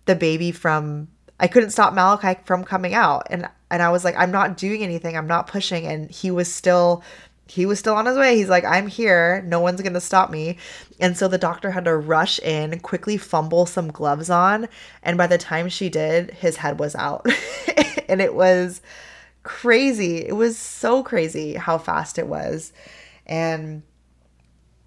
the baby from I couldn't stop Malachi from coming out. And and I was like, I'm not doing anything. I'm not pushing. And he was still he was still on his way. He's like, I'm here. No one's going to stop me. And so the doctor had to rush in, quickly fumble some gloves on. And by the time she did, his head was out. and it was crazy. It was so crazy how fast it was. And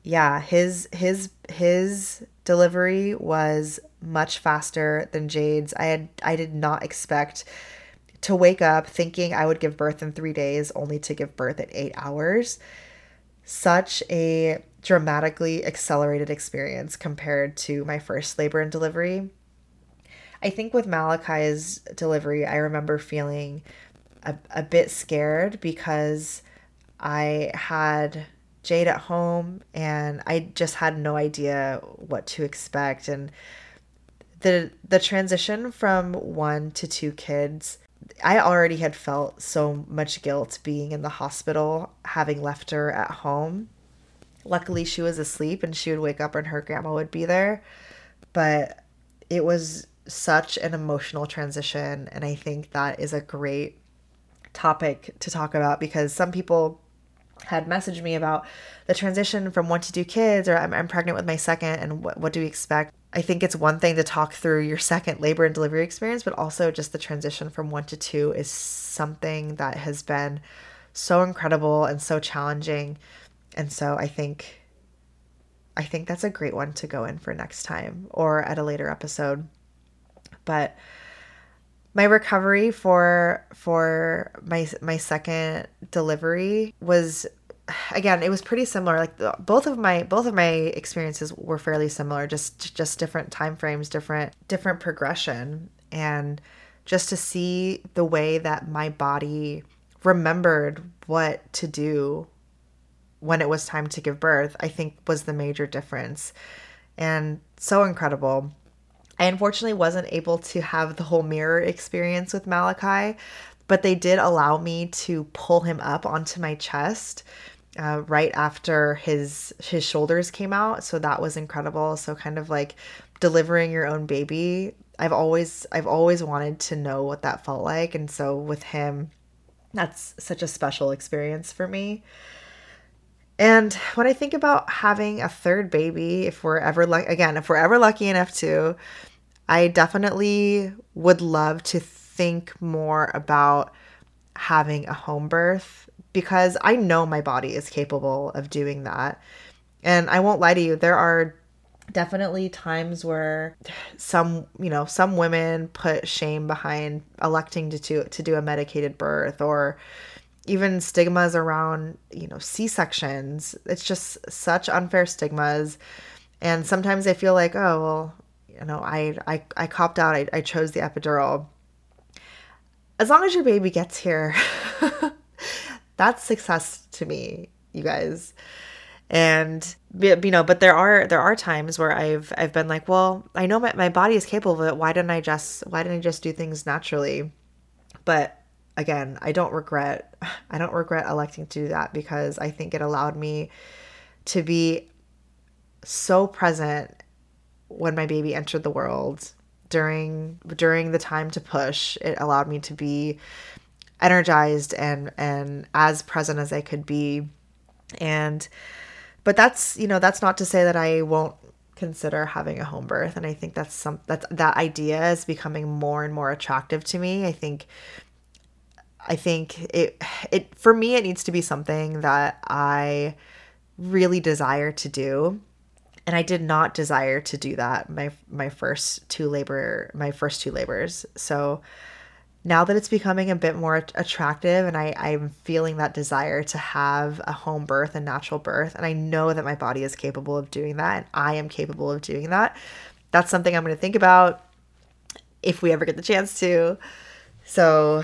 yeah, his his his delivery was much faster than Jade's. I had I did not expect to wake up thinking I would give birth in 3 days only to give birth at 8 hours. Such a dramatically accelerated experience compared to my first labor and delivery. I think with Malachi's delivery, I remember feeling a, a bit scared because I had Jade at home and I just had no idea what to expect and the the transition from one to two kids I already had felt so much guilt being in the hospital having left her at home. Luckily she was asleep and she would wake up and her grandma would be there. But it was such an emotional transition and I think that is a great topic to talk about because some people had messaged me about the transition from one to two kids or I'm, I'm pregnant with my second and what, what do we expect? I think it's one thing to talk through your second labor and delivery experience but also just the transition from one to two is something that has been so incredible and so challenging. And so i think i think that's a great one to go in for next time or at a later episode. But my recovery for for my my second delivery was again it was pretty similar. Like the, both of my both of my experiences were fairly similar just just different time frames different different progression. And just to see the way that my body remembered what to do when it was time to give birth i think was the major difference. And so incredible I unfortunately wasn't able to have the whole mirror experience with Malachi, but they did allow me to pull him up onto my chest uh, right after his his shoulders came out. So that was incredible. So kind of like delivering your own baby. I've always I've always wanted to know what that felt like, and so with him, that's such a special experience for me. And when I think about having a third baby, if we're ever like again, if we're ever lucky enough to, I definitely would love to think more about having a home birth because I know my body is capable of doing that. And I won't lie to you, there are definitely times where some you know some women put shame behind electing to to, to do a medicated birth or even stigmas around you know c-sections it's just such unfair stigmas. And sometimes i feel like oh well you know i i, I copped out. I, I chose the epidural. As long as your baby gets here that's success to me you guys. And you know but there are there are times where i've i've been like well i know my, my body is capable of it. Why didn't i just why didn't i just do things naturally? But again i don't regret i don't regret electing to do that because i think it allowed me to be so present when my baby entered the world. During during the time to push it allowed me to be energized and and as present as i could be. And but that's you know that's not to say that I won't consider having a home birth. And I think that's some that's that idea is becoming more and more attractive to me. I think I think it it for me it needs to be something that I really desire to do. And I did not desire to do that my my first two labor my first two labors. So now that it's becoming a bit more attractive and I, I'm feeling that desire to have a home birth and natural birth, and I know that my body is capable of doing that and I am capable of doing that, that's something I'm going to think about if we ever get the chance to. So,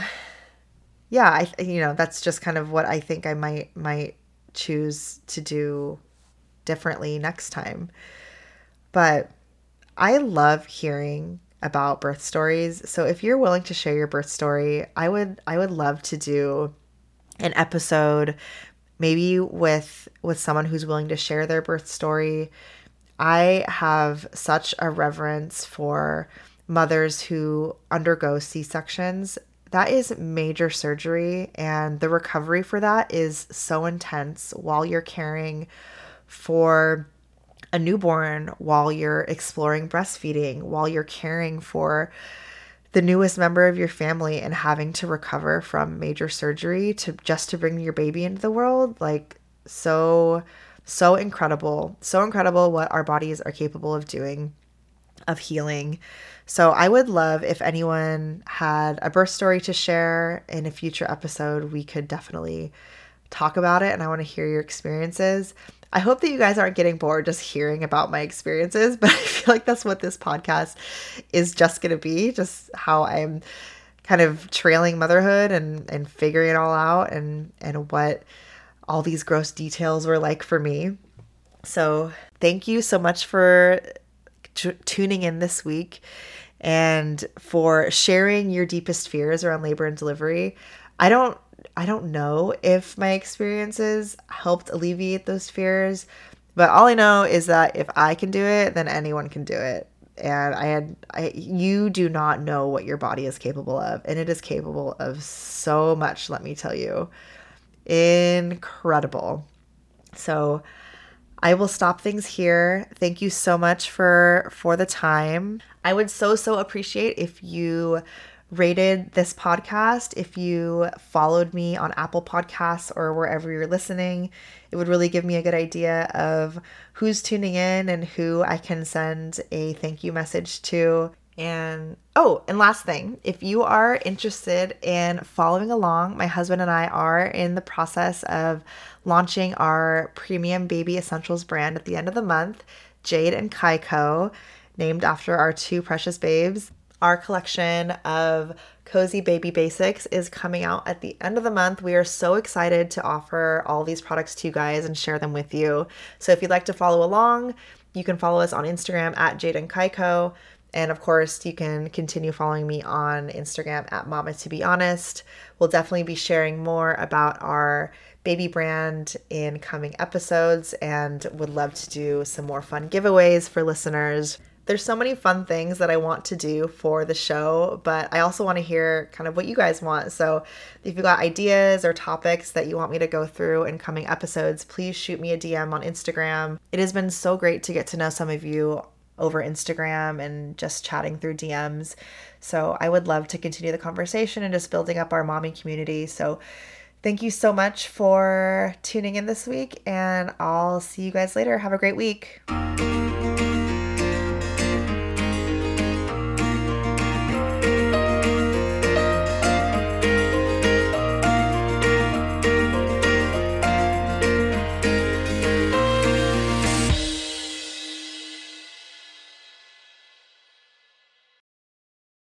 yeah, I you know that's just kind of what I think I might might choose to do differently next time. But I love hearing about birth stories. So if you're willing to share your birth story, I would I would love to do an episode maybe with with someone who's willing to share their birth story. I have such a reverence for mothers who undergo C-sections. That is major surgery and the recovery for that is so intense while you're caring for a newborn while you're exploring breastfeeding, while you're caring for the newest member of your family and having to recover from major surgery to just to bring your baby into the world like so so incredible so incredible what our bodies are capable of doing of healing so i would love if anyone had a birth story to share in a future episode we could definitely talk about it and i want to hear your experiences I hope that you guys aren't getting bored just hearing about my experiences, but I feel like that's what this podcast is just going to be just how I'm kind of trailing motherhood and, and figuring it all out and, and what all these gross details were like for me. So, thank you so much for t- tuning in this week and for sharing your deepest fears around labor and delivery. I don't I don't know if my experiences helped alleviate those fears, but all I know is that if I can do it, then anyone can do it. And I had I you do not know what your body is capable of, and it is capable of so much, let me tell you. Incredible. So I will stop things here. Thank you so much for for the time. I would so so appreciate if you rated this podcast, if you followed me on Apple Podcasts or wherever you're listening, it would really give me a good idea of who's tuning in and who I can send a thank you message to. And oh, and last thing, if you are interested in following along, my husband and I are in the process of launching our premium baby essentials brand at the end of the month, Jade and Kaiko, named after our two precious babes. Our collection of Cozy Baby Basics is coming out at the end of the month. We are so excited to offer all these products to you guys and share them with you. So if you'd like to follow along, you can follow us on Instagram at Jade and Kaiko. And of course, you can continue following me on Instagram at Mama to be honest. We'll definitely be sharing more about our baby brand in coming episodes and would love to do some more fun giveaways for listeners there's so many fun things that I want to do for the show, but I also want to hear kind of what you guys want. So if you've got ideas or topics that you want me to go through in coming episodes, please shoot me a DM on Instagram. It has been so great to get to know some of you over Instagram and just chatting through DMs. So I would love to continue the conversation and just building up our mommy community. So thank you so much for tuning in this week, and I'll see you guys later. Have a great week.